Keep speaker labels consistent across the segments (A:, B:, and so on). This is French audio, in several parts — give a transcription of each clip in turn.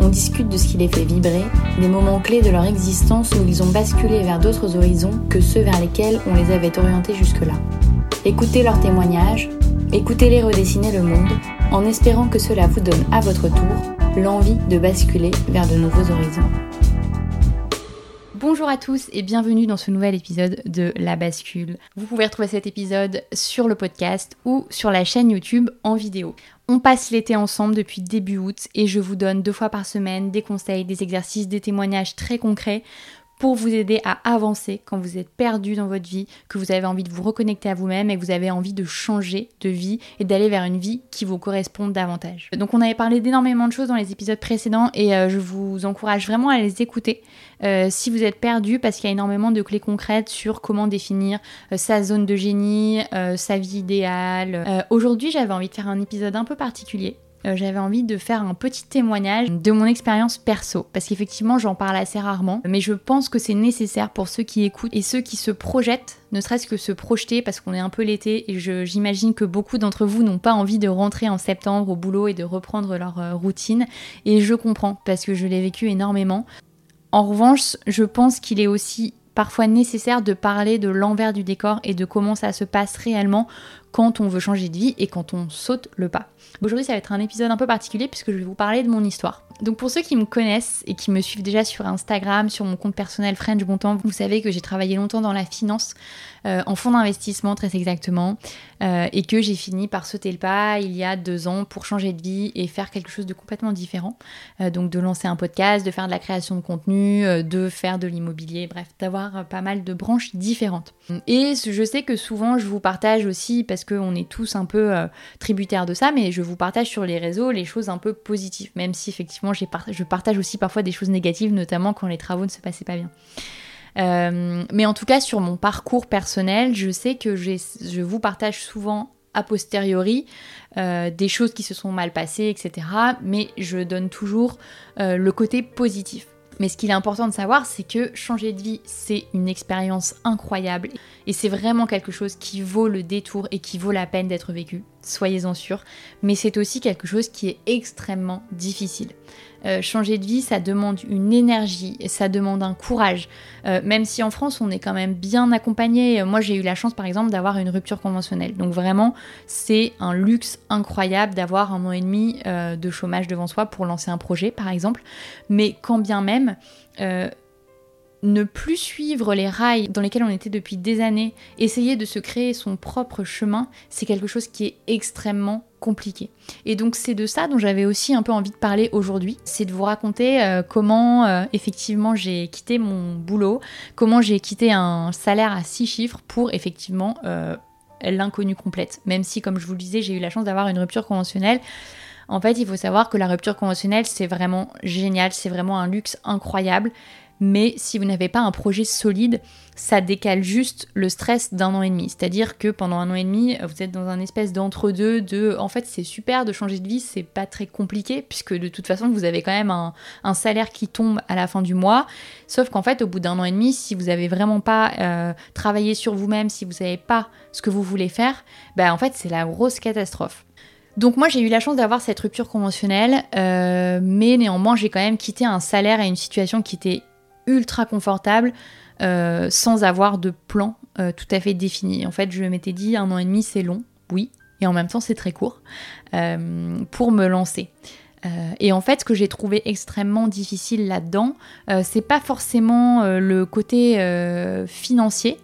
A: On discute de ce qui les fait vibrer, des moments clés de leur existence où ils ont basculé vers d'autres horizons que ceux vers lesquels on les avait orientés jusque-là. Écoutez leurs témoignages, écoutez-les redessiner le monde, en espérant que cela vous donne à votre tour l'envie de basculer vers de nouveaux horizons.
B: Bonjour à tous et bienvenue dans ce nouvel épisode de La Bascule. Vous pouvez retrouver cet épisode sur le podcast ou sur la chaîne YouTube en vidéo. On passe l'été ensemble depuis début août et je vous donne deux fois par semaine des conseils, des exercices, des témoignages très concrets pour vous aider à avancer quand vous êtes perdu dans votre vie, que vous avez envie de vous reconnecter à vous-même et que vous avez envie de changer de vie et d'aller vers une vie qui vous corresponde davantage. Donc on avait parlé d'énormément de choses dans les épisodes précédents et euh, je vous encourage vraiment à les écouter euh, si vous êtes perdu parce qu'il y a énormément de clés concrètes sur comment définir euh, sa zone de génie, sa vie idéale. Aujourd'hui j'avais envie de faire un épisode un peu particulier euh, j'avais envie de faire un petit témoignage de mon expérience perso. Parce qu'effectivement, j'en parle assez rarement. Mais je pense que c'est nécessaire pour ceux qui écoutent et ceux qui se projettent, ne serait-ce que se projeter, parce qu'on est un peu l'été. Et j'imagine que beaucoup d'entre vous n'ont pas envie de rentrer en septembre au boulot et de reprendre leur euh, routine. Et je comprends, parce que je l'ai vécu énormément. En revanche, je pense qu'il est aussi parfois nécessaire de parler de l'envers du décor et de comment ça se passe réellement quand on veut changer de vie et quand on saute le pas. Aujourd'hui, ça va être un épisode un peu particulier puisque je vais vous parler de mon histoire. Donc pour ceux qui me connaissent et qui me suivent déjà sur Instagram, sur mon compte personnel French Bontemps, vous savez que j'ai travaillé longtemps dans la finance, euh, en fonds d'investissement très exactement, euh, et que j'ai fini par sauter le pas il y a deux ans pour changer de vie et faire quelque chose de complètement différent. Euh, donc de lancer un podcast, de faire de la création de contenu, de faire de l'immobilier, bref, d'avoir pas mal de branches différentes. Et je sais que souvent je vous partage aussi, parce qu'on est tous un peu tributaires de ça, mais je vous partage sur les réseaux les choses un peu positives, même si effectivement je partage aussi parfois des choses négatives, notamment quand les travaux ne se passaient pas bien. Euh, mais en tout cas, sur mon parcours personnel, je sais que je vous partage souvent a posteriori euh, des choses qui se sont mal passées, etc. Mais je donne toujours euh, le côté positif. Mais ce qu'il est important de savoir, c'est que changer de vie, c'est une expérience incroyable. Et c'est vraiment quelque chose qui vaut le détour et qui vaut la peine d'être vécu. Soyez-en sûrs. Mais c'est aussi quelque chose qui est extrêmement difficile. Euh, changer de vie, ça demande une énergie, ça demande un courage. Euh, même si en France, on est quand même bien accompagné. Moi, j'ai eu la chance, par exemple, d'avoir une rupture conventionnelle. Donc vraiment, c'est un luxe incroyable d'avoir un an et demi euh, de chômage devant soi pour lancer un projet, par exemple. Mais quand bien même, ne plus suivre les rails dans lesquels on était depuis des années, essayer de se créer son propre chemin, c'est quelque chose qui est extrêmement compliqué. Et donc c'est de ça dont j'avais aussi un peu envie de parler aujourd'hui, c'est de vous raconter euh, comment euh, effectivement j'ai quitté mon boulot, comment j'ai quitté un salaire à six chiffres pour effectivement euh, l'inconnu complète. Même si comme je vous le disais j'ai eu la chance d'avoir une rupture conventionnelle. En fait, il faut savoir que la rupture conventionnelle, c'est vraiment génial, c'est vraiment un luxe incroyable mais si vous n'avez pas un projet solide, ça décale juste le stress d'un an et demi. C'est-à-dire que pendant un an et demi, vous êtes dans un espèce d'entre-deux de en fait c'est super de changer de vie, c'est pas très compliqué, puisque de toute façon vous avez quand même un, salaire qui tombe à la fin du mois. Sauf qu'en fait, au bout d'un an et demi, si vous n'avez vraiment pas euh, travaillé sur vous-même, si vous savez pas ce que vous voulez faire, ben en fait c'est la grosse catastrophe. Donc moi j'ai eu la chance d'avoir cette rupture conventionnelle, euh, mais néanmoins j'ai quand même quitté un salaire et une situation qui était ultra confortable euh, sans avoir de plan euh, tout à fait défini. En fait, je m'étais dit un an et demi c'est long, oui, et en même temps c'est très court euh, pour me lancer. et en fait, ce que j'ai trouvé extrêmement difficile là-dedans, c'est pas forcément le côté financier,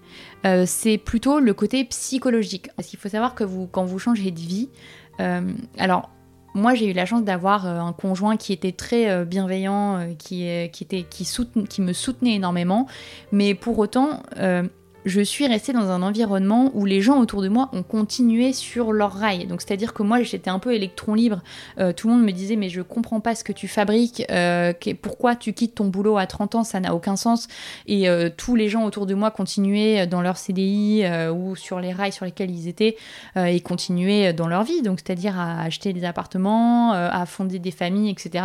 B: c'est plutôt le côté psychologique. Parce qu'il faut savoir que vous, quand vous changez de vie, alors moi, j'ai eu la chance d'avoir euh, un conjoint qui était très euh, bienveillant, euh, qui, était, qui me soutenait énormément, mais pour autant, je suis restée dans un environnement où les gens autour de moi ont continué sur leur rail. Donc c'est-à-dire que moi j'étais un peu électron libre. Euh, tout le monde me disait mais je comprends pas ce que tu fabriques, euh, pourquoi tu quittes ton boulot à 30 ans, ça n'a aucun sens. Et euh, tous les gens autour de moi continuaient dans leur CDI ou sur les rails sur lesquels ils étaient et continuaient dans leur vie. Donc c'est-à-dire à acheter des appartements, à fonder des familles, etc.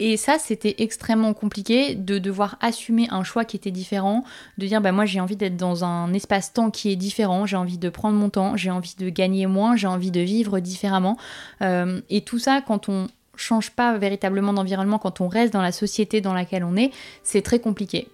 B: Et ça, c'était extrêmement compliqué de devoir assumer un choix qui était différent, de dire bah moi j'ai envie d'être dans un espace-temps qui est différent, j'ai envie de prendre mon temps, j'ai envie de gagner moins, j'ai envie de vivre différemment. Euh, et tout ça, quand on change pas véritablement d'environnement, quand on reste dans la société dans laquelle on est, c'est très compliqué.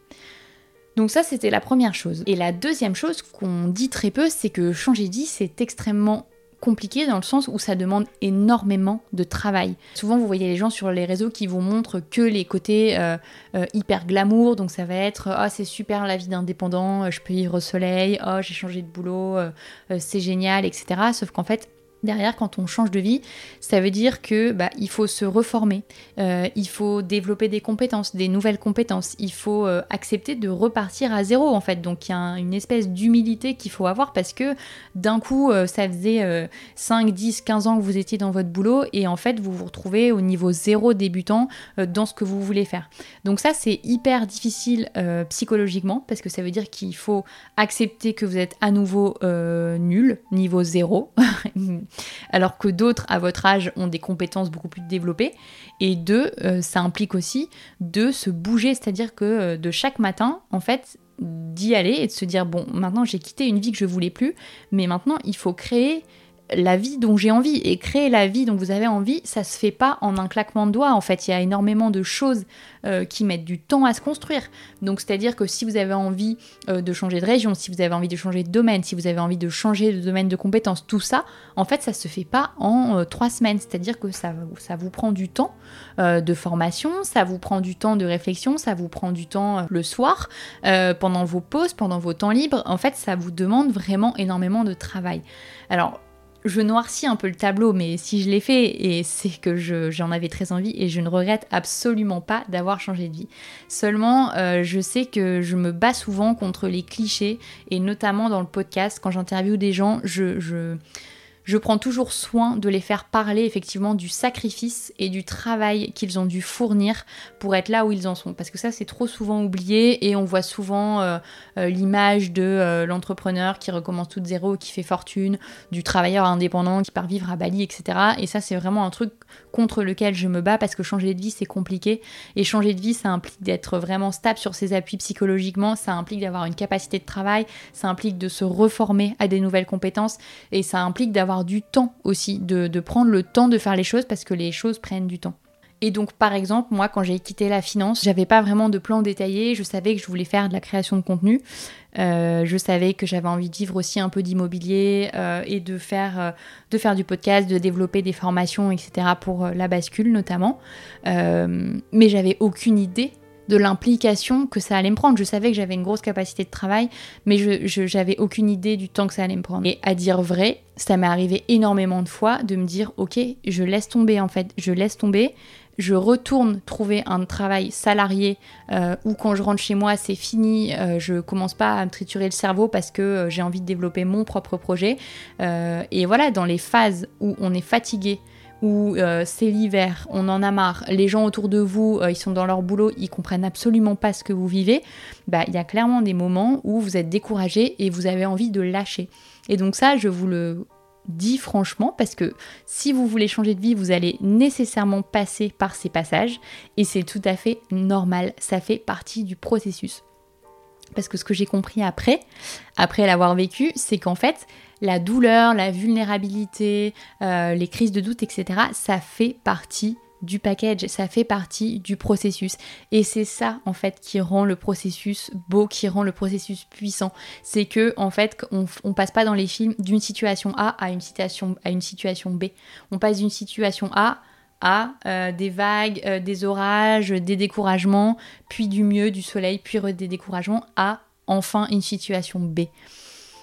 B: Donc ça, c'était la première chose. Et la deuxième chose qu'on dit très peu, c'est que changer de vie, c'est extrêmement compliqué dans le sens où ça demande énormément de travail. Souvent, vous voyez les gens sur les réseaux qui vous montrent que les côtés euh, euh, hyper glamour, donc ça va être oh c'est super la vie d'indépendant, je peux vivre au soleil, oh j'ai changé de boulot, euh, c'est génial, etc. Sauf qu'en fait, Derrière, quand on change de vie, ça veut dire que bah, il faut se reformer, euh, il faut développer des compétences, des nouvelles compétences, il faut euh, accepter de repartir à zéro en fait. Donc il y a une espèce d'humilité qu'il faut avoir parce que d'un coup, euh, ça faisait 5, 10, 15 ans que vous étiez dans votre boulot et en fait vous vous retrouvez au niveau zéro débutant dans ce que vous voulez faire. Donc ça c'est hyper difficile psychologiquement parce que ça veut dire qu'il faut accepter que vous êtes à nouveau nul, niveau zéro. alors que d'autres à votre âge ont des compétences beaucoup plus développées. Et deux, euh, ça implique aussi de se bouger, c'est-à-dire que euh, de chaque matin, en fait, d'y aller et de se dire bon, maintenant j'ai quitté une vie que je voulais plus, mais maintenant il faut créer la vie dont j'ai envie. Et créer la vie dont vous avez envie, ça se fait pas en un claquement de doigts. En fait, il y a énormément de choses euh, qui mettent du temps à se construire. Donc, c'est-à-dire que si vous avez envie euh, de changer de région, si vous avez envie de changer de domaine, si vous avez envie de changer de domaine de compétences, tout ça, en fait, ça se fait pas en euh, trois semaines. C'est-à-dire que ça, ça vous prend du temps de formation, ça vous prend du temps de réflexion, ça vous prend du temps le soir, pendant vos pauses, pendant vos temps libres. En fait, ça vous demande vraiment énormément de travail. Alors, je noircis un peu le tableau, mais si je l'ai fait, et c'est que j'en avais très envie, et je ne regrette absolument pas d'avoir changé de vie. Seulement, euh, je sais que je me bats souvent contre les clichés, et notamment dans le podcast, quand j'interviewe des gens, je, je je prends toujours soin de les faire parler effectivement du sacrifice et du travail qu'ils ont dû fournir pour être là où ils en sont. Parce que ça, c'est trop souvent oublié et on voit souvent euh, euh, l'image de euh, l'entrepreneur qui recommence tout de zéro, qui fait fortune, du travailleur indépendant qui part vivre à Bali, etc. Et ça, c'est vraiment un truc contre lequel je me bats parce que changer de vie, c'est compliqué. Et changer de vie, ça implique d'être vraiment stable sur ses appuis psychologiquement, ça implique d'avoir une capacité de travail, ça implique de se reformer à des nouvelles compétences et ça implique d'avoir du temps aussi, de, prendre le temps de faire les choses parce que les choses prennent du temps. Et donc, par exemple, moi, quand j'ai quitté la finance, j'avais pas vraiment de plan détaillé. Je savais que je voulais faire de la création de contenu. Euh, je savais que j'avais envie de vivre aussi un peu d'immobilier euh, et de faire, euh, de faire du podcast, de développer des formations, etc. pour la bascule notamment. mais j'avais aucune idée de l'implication que ça allait me prendre. Je savais que j'avais une grosse capacité de travail, mais je j'avais aucune idée du temps que ça allait me prendre. Et à dire vrai, ça m'est arrivé énormément de fois de me dire ok, je laisse tomber en fait, je laisse tomber. Je retourne trouver un travail salarié euh, ou quand je rentre chez moi, c'est fini. Euh, je commence pas à me triturer le cerveau parce que euh, j'ai envie de développer mon propre projet. et voilà, dans les phases où on est fatigué, où euh, c'est l'hiver, on en a marre, les gens autour de vous, euh, ils sont dans leur boulot, ils comprennent absolument pas ce que vous vivez, bah il y a clairement des moments où vous êtes découragé et vous avez envie de lâcher. Et donc ça, je vous le dis franchement parce que si vous voulez changer de vie, vous allez nécessairement passer par ces passages et c'est tout à fait normal, ça fait partie du processus. Parce que ce que j'ai compris après, après l'avoir vécu, c'est qu'en fait, la douleur, la vulnérabilité, euh, les crises de doute, etc., ça fait partie du package, ça fait partie du processus. Et c'est ça, en fait, qui rend le processus beau, qui rend le processus puissant. C'est que, en fait, on, passe pas dans les films d'une situation A à une situation, B. On passe d'une situation A à euh, des vagues, euh, des orages, des découragements, puis du mieux, du soleil, puis des découragements, à enfin une situation B.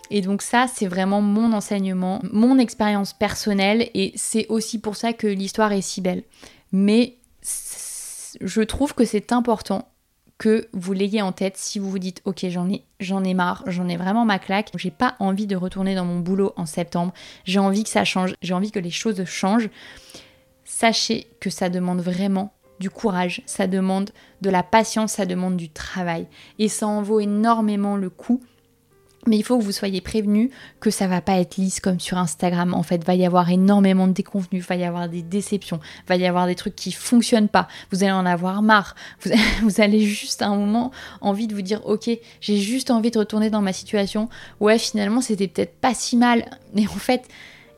B: Et donc ça, c'est vraiment mon enseignement, mon expérience personnelle, et c'est aussi pour ça que l'histoire est si belle. Mais je trouve que c'est important que vous l'ayez en tête si vous vous dites ok j'en ai j'en ai marre, j'en ai vraiment ma claque, j'ai pas envie de retourner dans mon boulot en septembre, j'ai envie que ça change, j'ai envie que les choses changent. Sachez que ça demande vraiment du courage, ça demande de la patience, ça demande du travail et ça en vaut énormément le coup mais il faut que vous soyez prévenus que ça va pas être lisse comme sur Instagram. En fait, va y avoir énormément de déconvenus, va y avoir des déceptions, va y avoir des trucs qui fonctionnent pas. Vous allez en avoir marre. Vous, vous allez juste à un moment envie de vous dire, ok, j'ai juste envie de retourner dans ma situation. Ouais, finalement, c'était peut-être pas si mal. Mais en fait,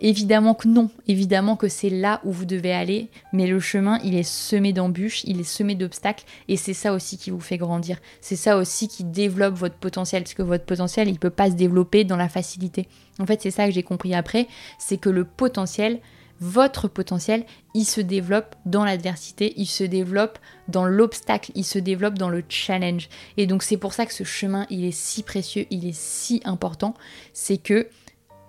B: Évidemment que non, évidemment que c'est là où vous devez aller, mais le chemin, il est semé d'embûches, il est semé d'obstacles, et c'est ça aussi qui vous fait grandir. C'est ça aussi qui développe votre potentiel, parce que votre potentiel, il ne peut pas se développer dans la facilité. En fait, c'est ça que j'ai compris après, c'est que le potentiel, votre potentiel, il se développe dans l'adversité, il se développe dans l'obstacle, il se développe dans le challenge. Et donc c'est pour ça que ce chemin, il est si précieux, il est si important, c'est que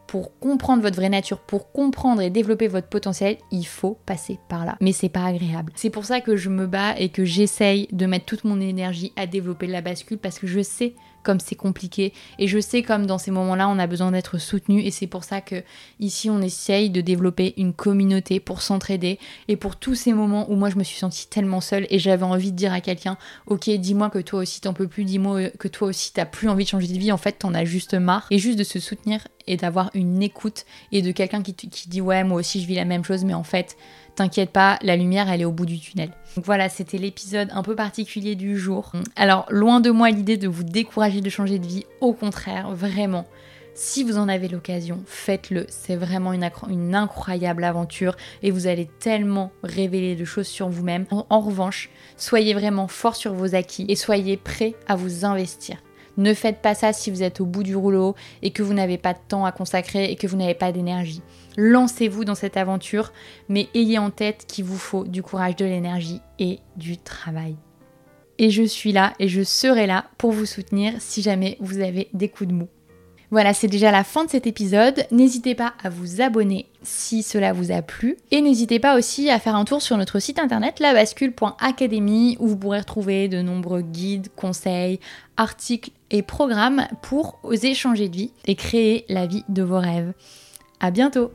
B: pour comprendre votre vraie nature, pour comprendre et développer votre potentiel, il faut passer par là. Mais c'est pas agréable. C'est pour ça que je me bats et que j'essaye de mettre toute mon énergie à développer la bascule parce que je sais comme c'est compliqué. Et je sais comme dans ces moments-là, on a besoin d'être soutenu. Et c'est pour ça que ici, on essaye de développer une communauté pour s'entraider. Et pour tous ces moments où moi, je me suis sentie tellement seule et j'avais envie de dire à quelqu'un, ok, dis-moi que toi aussi t'en peux plus, dis-moi que toi aussi t'as plus envie de changer de vie. En fait, t'en as juste marre. Et juste de se soutenir et d'avoir une écoute et de quelqu'un qui, qui dit, ouais, moi aussi je vis la même chose, mais en fait, t'inquiète pas, la lumière elle est au bout du tunnel. Donc voilà, c'était l'épisode un peu particulier du jour. Alors, loin de moi l'idée de vous décourager de changer de vie, au contraire, vraiment. Si vous en avez l'occasion, faites-le. C'est vraiment une, incroyable aventure et vous allez tellement révéler de choses sur vous-même. En, revanche, soyez vraiment fort sur vos acquis et soyez prêt à vous investir. Ne faites pas ça si vous êtes au bout du rouleau et que vous n'avez pas de temps à consacrer et que vous n'avez pas d'énergie. Lancez-vous dans cette aventure, mais ayez en tête qu'il vous faut du courage, de l'énergie et du travail. Et je suis là et je serai là pour vous soutenir si jamais vous avez des coups de mou. Voilà, c'est déjà la fin de cet épisode. N'hésitez pas à vous abonner si cela vous a plu. Et n'hésitez pas aussi à faire un tour sur notre site internet labascule.academy où vous pourrez retrouver de nombreux guides, conseils, articles et programmes pour oser changer de vie et créer la vie de vos rêves. À bientôt!